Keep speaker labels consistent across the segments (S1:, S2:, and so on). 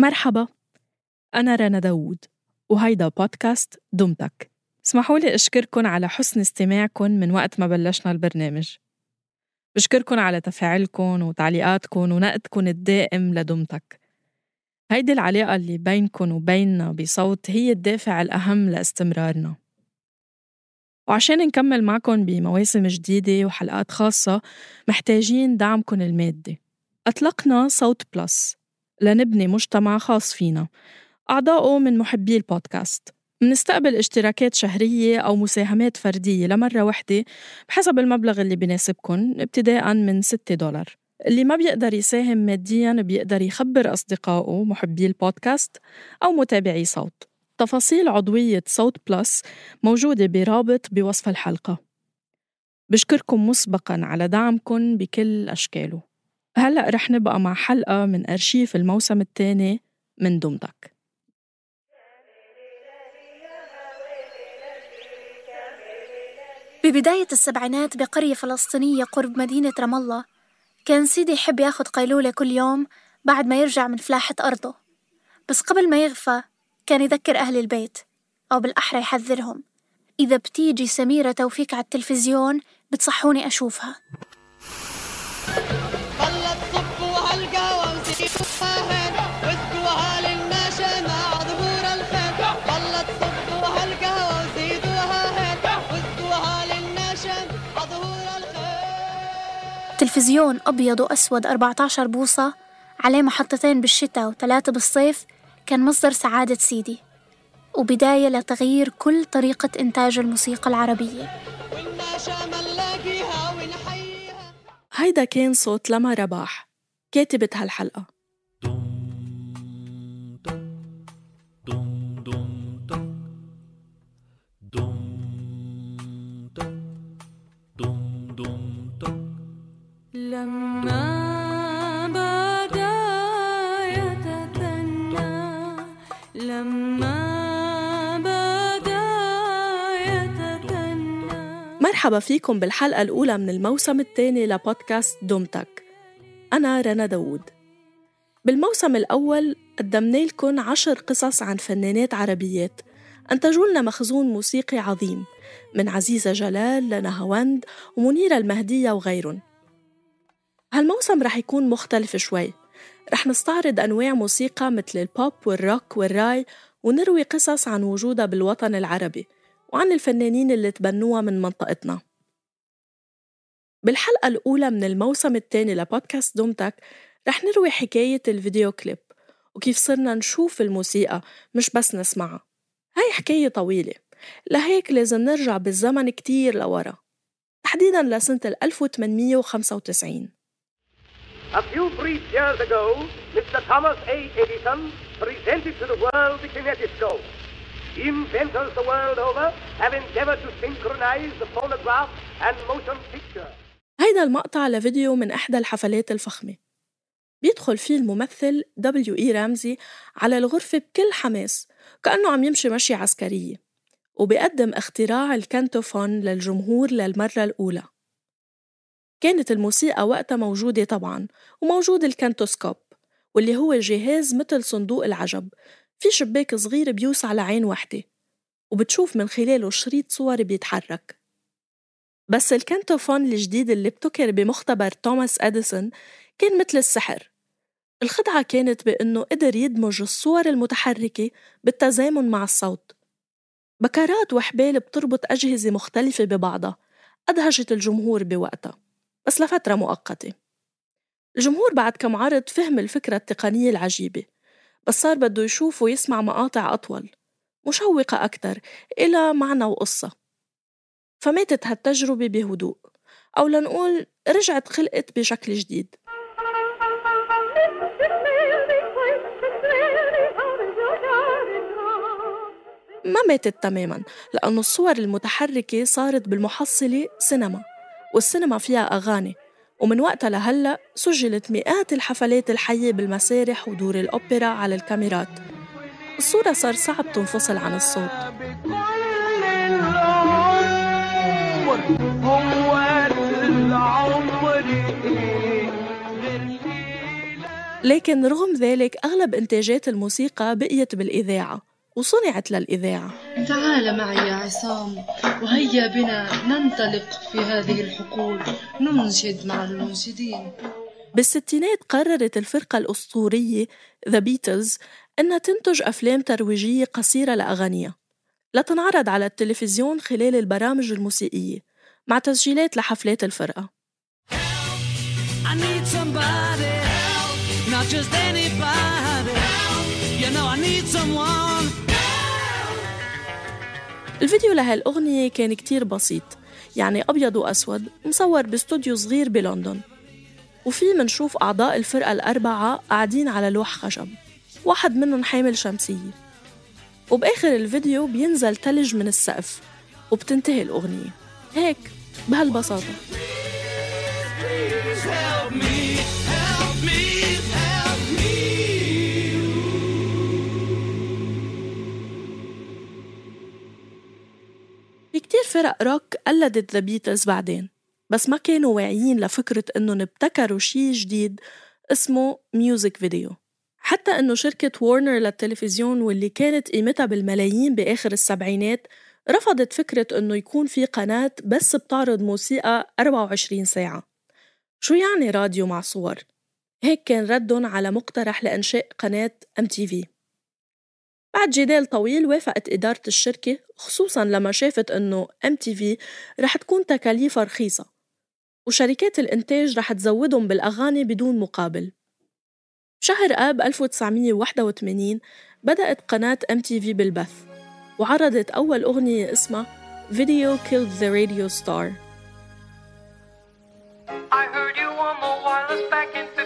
S1: مرحبا أنا رنا داوود وهيدا بودكاست دمتك. اسمحوا لي أشكركن على حسن استماعكن من وقت ما بلشنا البرنامج. بشكركن على تفاعلكن وتعليقاتكن ونقدكن الدائم لدمتك. هيدي العلاقة اللي بينكن وبيننا بصوت هي الدافع الأهم لاستمرارنا. وعشان نكمل معكن بمواسم جديدة وحلقات خاصة محتاجين دعمكن المادي. أطلقنا صوت بلس. لنبني مجتمع خاص فينا. أعضاؤه من محبي البودكاست. منستقبل اشتراكات شهرية أو مساهمات فردية لمرة واحدة بحسب المبلغ اللي بيناسبكن ابتداء من 6 دولار. اللي ما بيقدر يساهم ماديا بيقدر يخبر أصدقائه محبي البودكاست أو متابعي صوت. تفاصيل عضوية صوت بلس موجودة برابط بوصف الحلقة. بشكركم مسبقا على دعمكم بكل أشكاله. هلأ رح نبقى مع حلقة من أرشيف الموسم الثاني من دمتك.
S2: ببداية السبعينات بقرية فلسطينية قرب مدينة رام الله كان سيدي يحب ياخد قيلولة كل يوم بعد ما يرجع من فلاحة أرضه. بس قبل ما يغفى كان يذكر أهل البيت أو بالأحرى يحذرهم. إذا بتيجي سميرة توفيق على التلفزيون بتصحوني أشوفها. تلفزيون أبيض وأسود 14 بوصة عليه محطتين بالشتاء وثلاثة بالصيف كان مصدر سعادة سيدي وبداية لتغيير كل طريقة إنتاج الموسيقى العربية.
S1: هيدا كان صوت لما رباح كاتبة هالحلقة. مرحبا فيكم بالحلقة الأولى من الموسم الثاني لبودكاست دومتك. أنا رنا داوود. بالموسم الأول قدمنا لكم عشر قصص عن فنانات عربيات. أنتجوا لنا مخزون موسيقي عظيم من عزيزة جلال لنهاوند ومنيرة المهدية وغيرهم. هالموسم رح يكون مختلف شوي. رح نستعرض أنواع موسيقى مثل البوب والروك والراي ونروي قصص عن وجودها بالوطن العربي. وعن الفنانين اللي تبنوها من منطقتنا بالحلقة الأولى من الموسم الثاني لبودكاست دومتك رح نروي حكاية الفيديو كليب وكيف صرنا نشوف الموسيقى مش بس نسمعها هاي حكاية طويلة لهيك لازم نرجع بالزمن كتير لورا تحديدا لسنة 1895
S3: A few brief years ago, Mr. Thomas A. Edison presented to the world the kinetoscope. Inventors the world over have endeavored to synchronize the phonograph and motion picture.
S1: هيدا المقطع لفيديو من إحدى الحفلات الفخمة بيدخل فيه الممثل دبليو إي رامزي على الغرفة بكل حماس كأنه عم يمشي مشي عسكرية وبيقدم اختراع الكانتوفون للجمهور للمرة الأولى كانت الموسيقى وقتها موجودة طبعا وموجود الكانتوسكوب واللي هو جهاز مثل صندوق العجب في شباك صغير بيوسع لعين وحدة وبتشوف من خلاله شريط صور بيتحرك. بس الكانتوفون الجديد اللي ابتكر بمختبر توماس أديسون كان مثل السحر. الخدعة كانت بأنه قدر يدمج الصور المتحركة بالتزامن مع الصوت. بكرات وحبال بتربط أجهزة مختلفة ببعضها أدهشت الجمهور بوقتها بس لفترة مؤقتة. الجمهور بعد كم عرض فهم الفكرة التقنية العجيبة بس صار بده يشوف ويسمع مقاطع أطول مشوقة أكتر إلى معنى وقصة. فماتت هالتجربة بهدوء أو لنقول رجعت خلقت بشكل جديد. ما ماتت تماما لأنه الصور المتحركة صارت بالمحصلة سينما والسينما فيها أغاني. ومن وقتها لهلأ سجلت مئات الحفلات الحية بالمسارح ودور الأوبرا على الكاميرات. الصورة صار صعب تنفصل عن الصوت. لكن رغم ذلك أغلب إنتاجات الموسيقى بقيت بالإذاعة. وصنعت للإذاعة.
S4: تعال معي يا عصام وهيا بنا ننطلق في هذه الحقول ننشد مع المنشدين.
S1: بالستينات قررت الفرقة الأسطورية ذا بيتلز إنها تنتج أفلام ترويجية قصيرة لأغانيها. لتنعرض على التلفزيون خلال البرامج الموسيقية مع تسجيلات لحفلات الفرقة.
S5: I need somebody help, not just anybody. Help. You know I need someone.
S1: الفيديو لهالأغنية كان كتير بسيط يعني أبيض وأسود مصور باستوديو صغير بلندن. وفي منشوف أعضاء الفرقة الأربعة قاعدين على لوح خشب واحد منهم حامل شمسية. وبآخر الفيديو بينزل تلج من السقف وبتنتهي الأغنية. هيك بهالبساطة.
S5: Please help me,
S1: فرق روك قلدت The Beatles بعدين. بس ما كانوا واعيين لفكرة إنهم ابتكروا شي جديد اسمه music video حتى إنه شركة وورنر للتلفزيون واللي كانت قيمتها بالملايين بآخر السبعينات رفضت فكرة إنه يكون في قناة بس بتعرض موسيقى 24 ساعة. شو يعني راديو مع صور؟ هيك كان ردهم على مقترح لإنشاء قناة MTV بعد جدال طويل وافقت إدارة الشركة خصوصا لما شافت إنه MTV رح تكون تكاليفها رخيصة وشركات الإنتاج رح تزودهم بالأغاني بدون مقابل. بشهر آب 1981 بدأت قناة MTV بالبث وعرضت أول أغنية اسمها Video Killed the Radio Star.
S6: I heard you on the wireless back in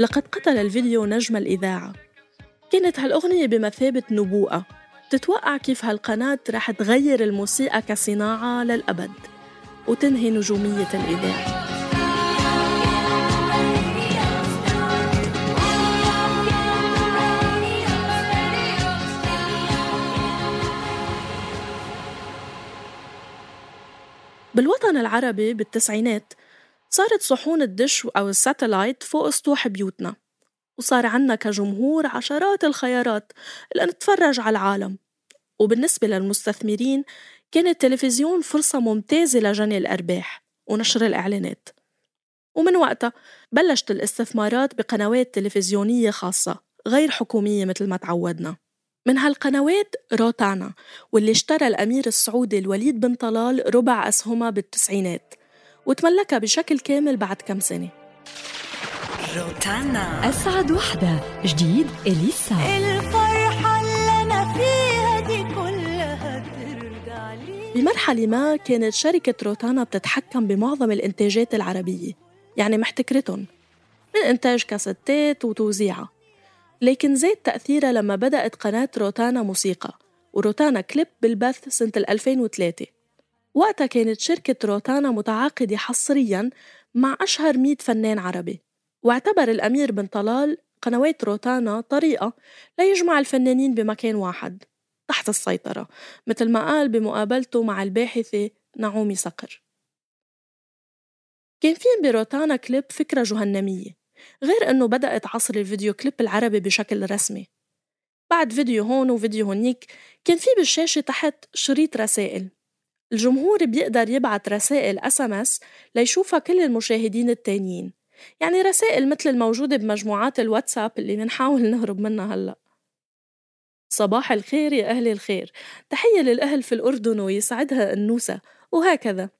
S1: لقد قتل الفيديو نجم الإذاعة. كانت هالأغنية بمثابة نبوءة. تتوقع كيف هالقناة رح تغير الموسيقى كصناعة للأبد. وتنهي نجومية الإذاعة. بالوطن العربي بالتسعينات صارت صحون الدش أو الساتلايت فوق سطوح بيوتنا وصار عنا كجمهور عشرات الخيارات لنتفرج على العالم. وبالنسبة للمستثمرين كان التلفزيون فرصة ممتازة لجني الأرباح ونشر الإعلانات. ومن وقتها بلشت الاستثمارات بقنوات تلفزيونية خاصة غير حكومية مثل ما تعودنا. من هالقنوات روتانا واللي اشترى الأمير السعودي الوليد بن طلال ربع أسهمها بالتسعينات. وتملكها بشكل كامل بعد كم سنة.
S7: روتانا. أسعد وحدة. جديد إليسا.
S8: الفرحة اللي أنا فيها دي كلها ترجع لي
S1: بمرحلة ما كانت شركة روتانا بتتحكم بمعظم الإنتاجات العربية يعني محتكرتهم من إنتاج كاسيتات وتوزيعها. لكن زاد تأثيرها لما بدأت قناة روتانا موسيقى وروتانا كليب بالبث سنة 2003 وقتها كانت شركة روتانا متعاقدة حصرياً مع أشهر 100 فنان عربي واعتبر الأمير بن طلال قنوات روتانا طريقة ليجمع الفنانين بمكان واحد تحت السيطرة مثل ما قال بمقابلته مع الباحثة نعومي صقر. كان في بروتانا كليب فكرة جهنمية غير أنه بدأت عصر الفيديو كليب العربي بشكل رسمي. بعد فيديو هون وفيديو هونيك كان في بالشاشة تحت شريط رسائل الجمهور بيقدر يبعت رسائل SMS ليشوفها كل المشاهدين التانيين. يعني رسائل مثل الموجودة بمجموعات الواتساب اللي منحاول نهرب منها هلأ. صباح الخير يا أهل الخير. تحية للأهل في الأردن ويسعدها النوسة. وهكذا.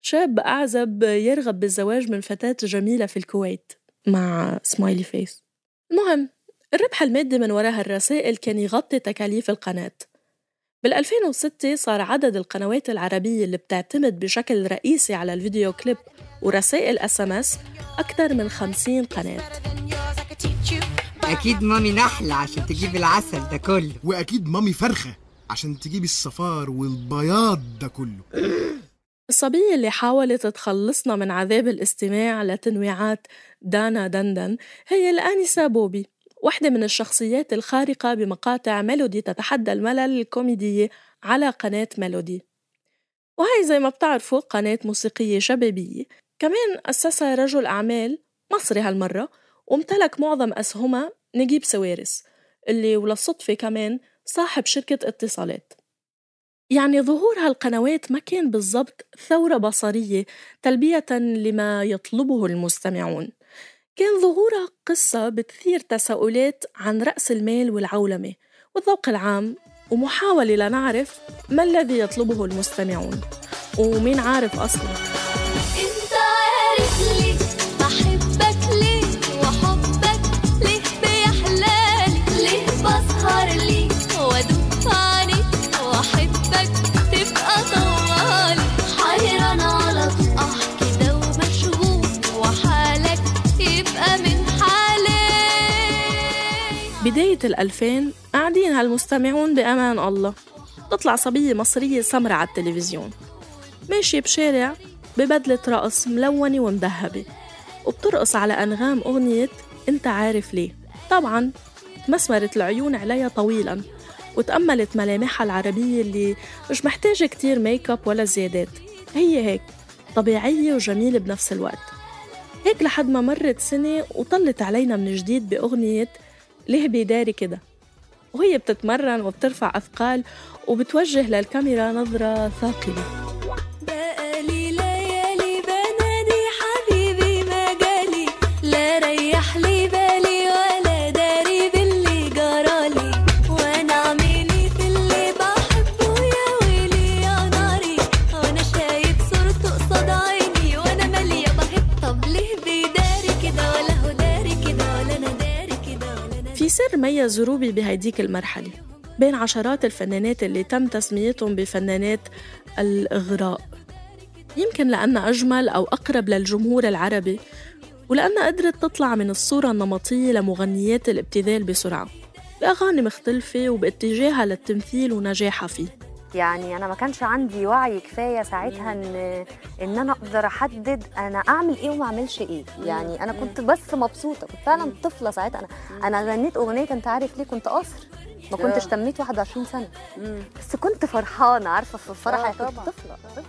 S1: شاب أعزب يرغب بالزواج من فتاة جميلة في الكويت. مع سمايلي فيس المهم الربح المادي من وراء هالرسائل كان يغطي تكاليف القناة. بال 2006 صار عدد القنوات العربية اللي بتعتمد بشكل رئيسي على الفيديو كليب ورسائل SMS أكثر من 50 قناة.
S9: أكيد مامي نحلة عشان تجيب العسل ده كله.
S10: وأكيد مامي فرخة عشان تجيب الصفار والبياض ده كله.
S1: الصبية اللي حاولت تخلصنا من عذاب الاستماع لتنويعات دانا دندن هي الآنسة بوبي. واحدة من الشخصيات الخارقة بمقاطع ميلودي تتحدى الملل الكوميدية على قناة ميلودي. وهي زي ما بتعرفوا قناة موسيقية شبابية. كمان أسسها رجل أعمال مصري هالمرة وامتلك معظم أسهمها نجيب سوارس اللي وللصدفة كمان صاحب شركة اتصالات. يعني ظهور هالقنوات ما كان بالضبط ثورة بصرية تلبية لما يطلبه المستمعون. كان ظهورها قصة بتثير تساؤلات عن رأس المال والعولمة والذوق العام ومحاولة لنعرف ما الذي يطلبه المستمعون ومين عارف أصلا. بداية الألفين قاعدين هالمستمعون بأمان الله. تطلع صبية مصرية سمرة على التلفزيون. ماشية بشارع ببدلة رقص ملونة ومذهبة. وبترقص على أنغام أغنية أنت عارف ليه. طبعا مسمرت العيون عليها طويلا وتأملت ملامحها العربية اللي مش محتاجة كتير ميك اب ولا زيادات. هي هيك طبيعية وجميلة بنفس الوقت. هيك لحد ما مرت سنة وطلت علينا من جديد بأغنية ليه بيداري كده؟ وهي بتتمرن وبترفع أثقال وبتوجه للكاميرا نظرة ثاقبة. ميز روبي بهيديك المرحلة بين عشرات الفنانات اللي تم تسميتهم بفنانات الإغراء يمكن لأنها أجمل أو أقرب للجمهور العربي ولأنها قدرت تطلع من الصورة النمطية لمغنيات الابتذال بسرعة بأغاني مختلفة وباتجاهها للتمثيل ونجاحها فيه.
S11: يعني أنا ما كانش عندي وعي كفاية ساعتها ان إن أنا أقدر أحدد أنا أعمل إيه وما أعملش إيه. يعني أنا كنت بس مبسوطة كنت فعلا طفلة ساعتها. أنا أنا غنيت أغنية انت عارف ليه كنت قاصر. ما كنتش تميت 21 سنة. بس كنت فرحانة عارفة في فرحه كنت طفلة. طفله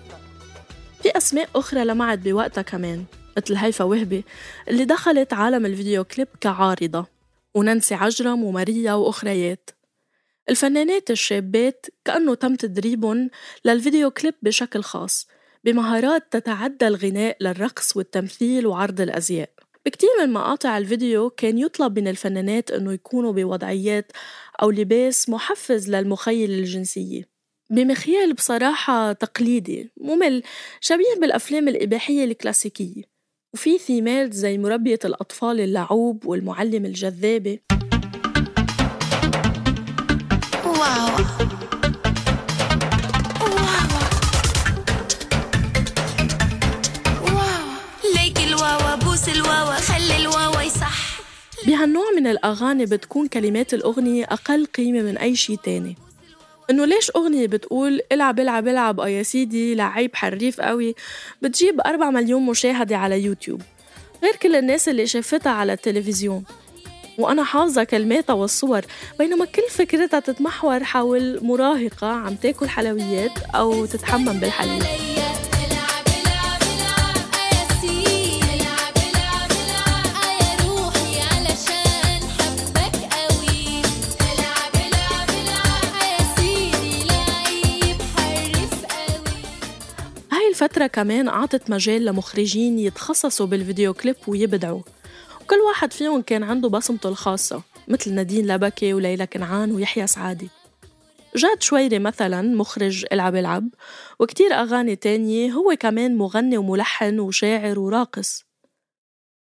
S1: في أسماء أخرى لمعت بوقتها كمان مثل هيفا وهبي اللي دخلت عالم الفيديو كليب كعارضة ونانسي عجرم وماريا وأخريات. الفنانات الشابات كأنه تم تدريبهم للفيديو كليب بشكل خاص بمهارات تتعدى الغناء للرقص والتمثيل وعرض الأزياء. بكتير من مقاطع الفيديو كان يطلب من الفنانات إنه يكونوا بوضعيات أو لباس محفز للمخيلة الجنسية. بمخيال بصراحة تقليدي ممل شبيه بالأفلام الإباحية الكلاسيكية. وفي ثيمات زي مربية الأطفال اللعوب والمعلم الجذابة. بهالنوع من الأغاني بتكون كلمات الأغنية أقل قيمة من أي شي تاني. إنه ليش أغنية بتقول إلعب إلعب إلعب آه يا سيدي لعيب حريف قوي بتجيب أربع مليون مشاهدة على يوتيوب. غير كل الناس اللي شافتها على التلفزيون. وأنا حافظة كلماتها والصور بينما كل فكرتها تتمحور حول مراهقة عم تاكل حلويات أو تتحمم بالحليب. الفترة كمان أعطت مجال لمخرجين يتخصصوا بالفيديو كليب ويبدعوا. وكل واحد فيهم كان عنده بصمته الخاصة مثل نادين لبكي وليلى كنعان ويحيى سعادي. جاد شويري مثلا مخرج العب العب وكتير أغاني تانية هو كمان مغني وملحن وشاعر وراقص.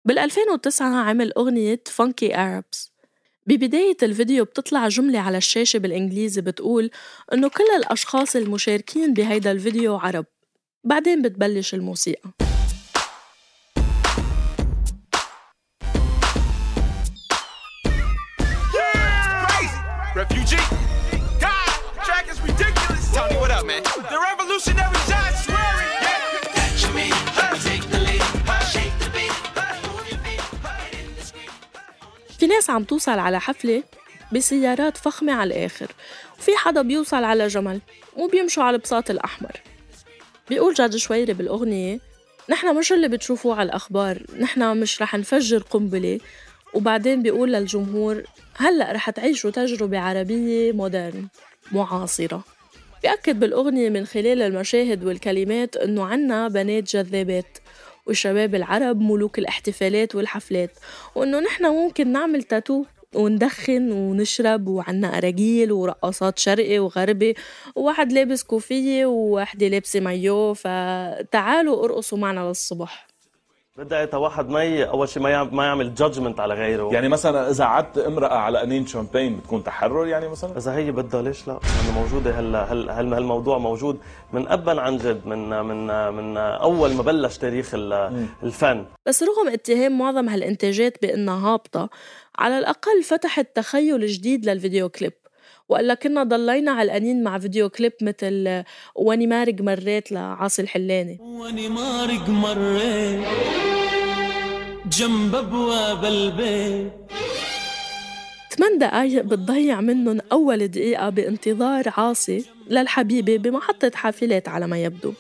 S1: بال 2009 عمل أغنية فانكي أرابس ببداية الفيديو بتطلع جملة على الشاشة بالإنجليزي بتقول إنه كل الأشخاص المشاركين بهيدا الفيديو عرب. بعدين بتبلش الموسيقى.
S12: Refugee. God, track is ridiculous. Tony, what up, man? The revolutionary John Swearing. Yeah. Catch me. Take the lead. Shake the beat. Move your feet.
S1: في ناس عم توصل على حفلة بسيارات فخمة على الآخر وفي حدا بيوصل على جمل وبيمشوا على البساط الأحمر بيقول جاد شويري بالأغنية نحن مش اللي بتشوفوه على الأخبار نحن مش رح نفجر قنبلة وبعدين بيقول للجمهور هلأ رح تعيشوا تجربة عربية مودرن معاصرة. بيأكد بالأغنية من خلال المشاهد والكلمات إنه عنا بنات جذابات والشباب العرب ملوك الاحتفالات والحفلات وإنه نحن ممكن نعمل تاتو وندخن ونشرب وعنا أراجيل ورقصات شرقي وغربي وواحد لابس كوفية وواحدة لابسة مايو فتعالوا ارقصوا معنا للصبح.
S13: بدأت واحد ما. أول شيء ما يعمل, ما يعمل جادجمنت على غيره.
S14: يعني مثلا إذا عدت امرأة على قنين شامبين بتكون تحرر يعني مثلا؟
S13: إذا هي بدها ليش لا؟ لأنه موجودة هلا هل... هل... هالموضوع موجود من ابا عن جد من من من أول ما بلش تاريخ ال... الفن.
S1: بس رغم اتهام معظم هالإنتاجات بإنها هابطة على الأقل فتحت تخيل جديد للفيديو كليب. وقال كنا ضلينا علقانين مع فيديو كليب مثل واني مارق مريت لعاصي الحلاني.
S5: واني مارق مريت جنب أبواب البيت.
S1: ثمان دقايق بتضيع منهم أول دقيقة بانتظار عاصي للحبيبة بمحطة حافلات على ما يبدو.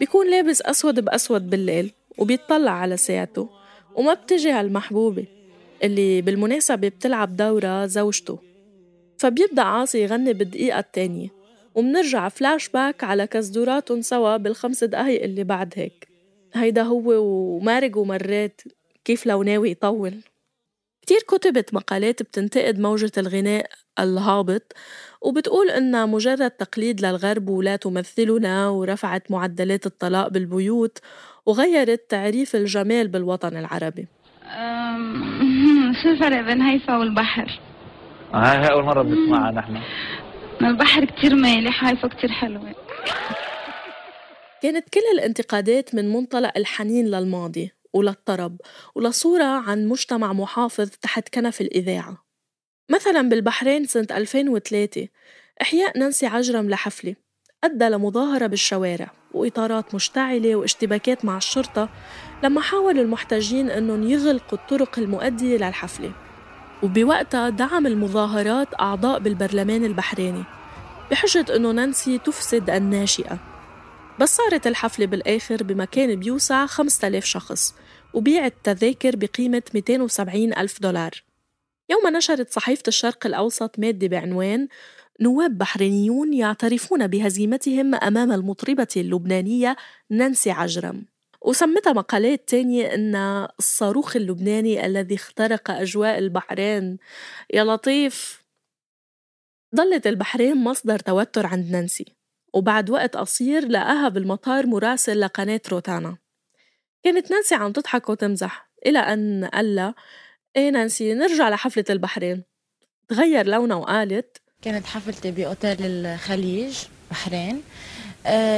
S1: بيكون لابس أسود بأسود بالليل وبيطلع على ساعته وما بتجي هالمحبوبة اللي بالمناسبة بتلعب دورة زوجته. فبيبدأ عاصي يغني بالدقيقة التانية. ومنرجع فلاش باك على كزدوراتهم سوا بالخمس دقايق اللي بعد هيك. هيدا هو ومارق ومرات كيف لو ناوي يطول. كتير كتبت مقالات بتنتقد موجة الغناء الهابط وبتقول إنها مجرد تقليد للغرب ولا تمثلنا ورفعت معدلات الطلاق بالبيوت وغيرت تعريف الجمال بالوطن العربي.
S15: شو الفرق بين هيفا والبحر؟
S16: هاي أول مرة بنسمعها نحن.
S15: البحر كتير مالح هيفا كتير حلوة.
S1: كانت كل الانتقادات من منطلق الحنين للماضي وللطرب ولصورة عن مجتمع محافظ تحت كنف الإذاعة. مثلا بالبحرين سنة 2003 إحياء نانسي عجرم لحفلة أدى لمظاهرة بالشوارع وإطارات مشتعلة واشتباكات مع الشرطة لما حاولوا المحتجين أنهم يغلقوا الطرق المؤدية للحفلة. وبوقتها دعم المظاهرات أعضاء بالبرلمان البحريني بحجة أنه نانسي تفسد الناشئة. بس صارت الحفلة بالآخر بمكان بيوسع 5000 شخص وبيعت تذاكر بقيمة 270 ألف دولار. يوم نشرت صحيفة الشرق الأوسط مادة بعنوان نواب بحرينيون يعترفون بهزيمتهم أمام المطربة اللبنانية نانسي عجرم وسمتها مقالات تانية إنها الصاروخ اللبناني الذي اخترق أجواء البحرين يا لطيف. ضلت البحرين مصدر توتر عند نانسي وبعد وقت قصير لقاها بالمطار مراسل لقناة روتانا. كانت نانسي عم تضحك وتمزح إلى أن قال لها إيه نانسي نرجع لحفلة البحرين. تغير لونها وقالت
S17: كانت حفلتي بأوتيل الخليج بحرين.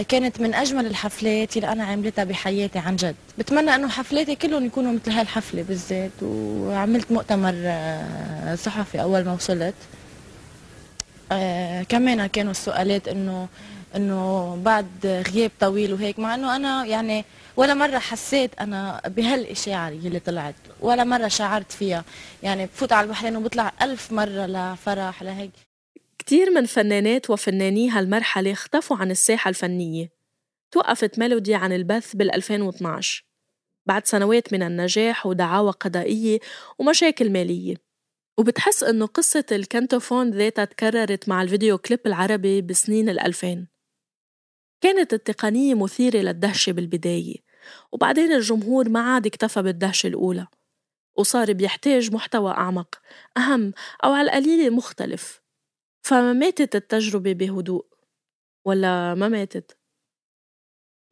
S17: كانت من أجمل الحفلات اللي أنا عملتها بحياتي عن جد. بتمنى أنه حفلاتي كلهم يكونوا مثل هالحفلة بالذات وعملت مؤتمر آه، صحفي أول ما وصلت. آه، كمان كانوا السؤالات إنه إنه بعد غياب طويل وهيك مع إنه أنا يعني ولا مرة حسيت أنا بهالإشاعة اللي طلعت ولا مرة شعرت فيها. يعني بفوت على البحرين وبطلع ألف مرة لفرح لهيك.
S1: كتير من فنانات وفناني هالمرحلة اختفوا عن الساحة الفنية. توقفت ميلودي عن البث بال 2012 بعد سنوات من النجاح ودعاوى قضائية ومشاكل مالية. وبتحس إنه قصة الكانتوفون ذاتها تكررت مع الفيديو كليب العربي بسنين الألفين. كانت التقنية مثيرة للدهشة بالبداية. وبعدين الجمهور ما عاد اكتفى بالدهشة الأولى. وصار بيحتاج محتوى أعمق أهم أو على القليلة مختلف. فما ماتت التجربة بهدوء ولا ما ماتت؟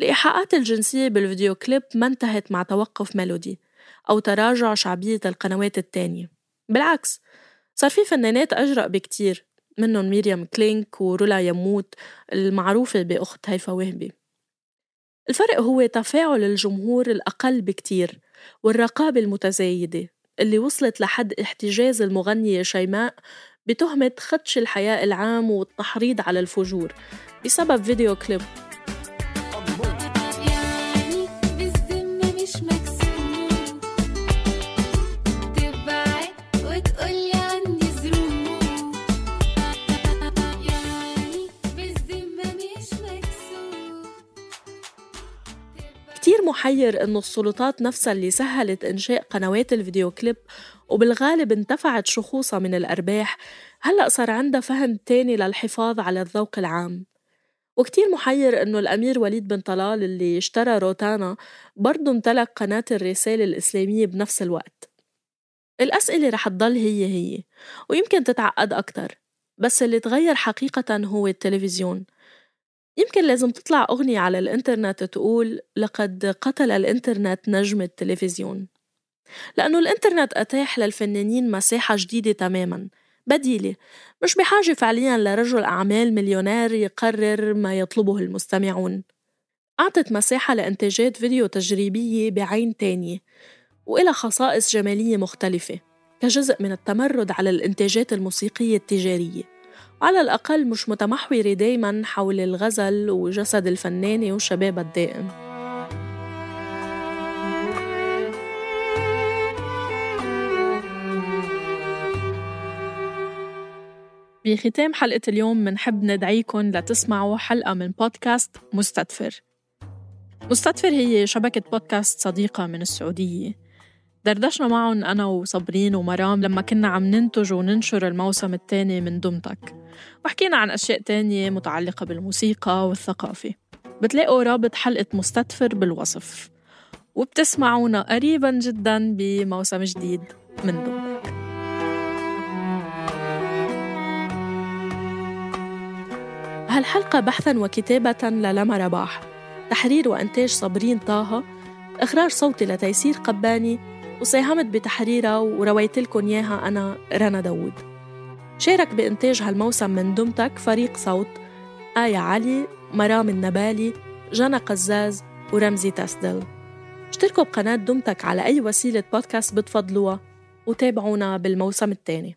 S1: الإيحاءات الجنسية بالفيديو كليب ما انتهت مع توقف ميلودي أو تراجع شعبية القنوات التانية. بالعكس صار في فنانات أجرأ بكتير منهم ميريام كلينك ورولا يموت المعروفة بأخت هيفا وهبي. الفرق هو تفاعل الجمهور الأقل بكتير والرقابة المتزايدة اللي وصلت لحد احتجاز المغنية شيماء بتهمة خدش الحياء العام والتحريض على الفجور. بسبب فيديو كليب. محير إنه السلطات نفسها اللي سهلت إنشاء قنوات الفيديو كليب وبالغالب انتفعت شخوصها من الأرباح. هلأ صار عندها فهم تاني للحفاظ على الذوق العام. وكتير محير إنه الأمير وليد بن طلال اللي اشترى روتانا برضه امتلك قناة الرسالة الإسلامية بنفس الوقت. الأسئلة رح تضل هي هي ويمكن تتعقد أكتر بس اللي تغير حقيقة هو التلفزيون. يمكن لازم تطلع أغنية على الإنترنت تقول لقد قتل الإنترنت نجم التلفزيون. لأنه الإنترنت أتاح للفنانين مساحة جديدة تماماً. بديلة مش بحاجة فعلياً لرجل أعمال مليونير يقرر ما يطلبه المستمعون. أعطت مساحة لإنتاجات فيديو تجريبية بعين تانية وإلها خصائص جمالية مختلفة كجزء من التمرد على الإنتاجات الموسيقية التجارية. وعلى الأقل مش متمحورة دايما حول الغزل وجسد الفنانة وشبابها الدائم. بختام حلقة اليوم منحب ندعيكم لتسمعوا حلقة من بودكاست مستدفر. مستدفر هي شبكة بودكاست صديقة من السعودية. دردشنا معهم أنا وصابرين ومرام لما كنا عم ننتج وننشر الموسم الثاني من دمتك. وحكينا عن أشياء تانية متعلقة بالموسيقى والثقافة. بتلاقوا رابط حلقة مستدفر بالوصف وبتسمعونا قريبا جدا بموسم جديد من دمتك هالحلقة بحثا وكتابة للما رباح تحرير وإنتاج صابرين طه. إخراج صوتي لتيسير قباني. وساهمت بتحريرها ورويت لكم إياها أنا رنا داوود. شارك بإنتاج هالموسم من دمتك فريق صوت آية علي مرام النبالي جنى قزاز ورمزي تسدل. اشتركوا بقناة دمتك على أي وسيلة بودكاست بتفضلوها وتابعونا بالموسم الثاني.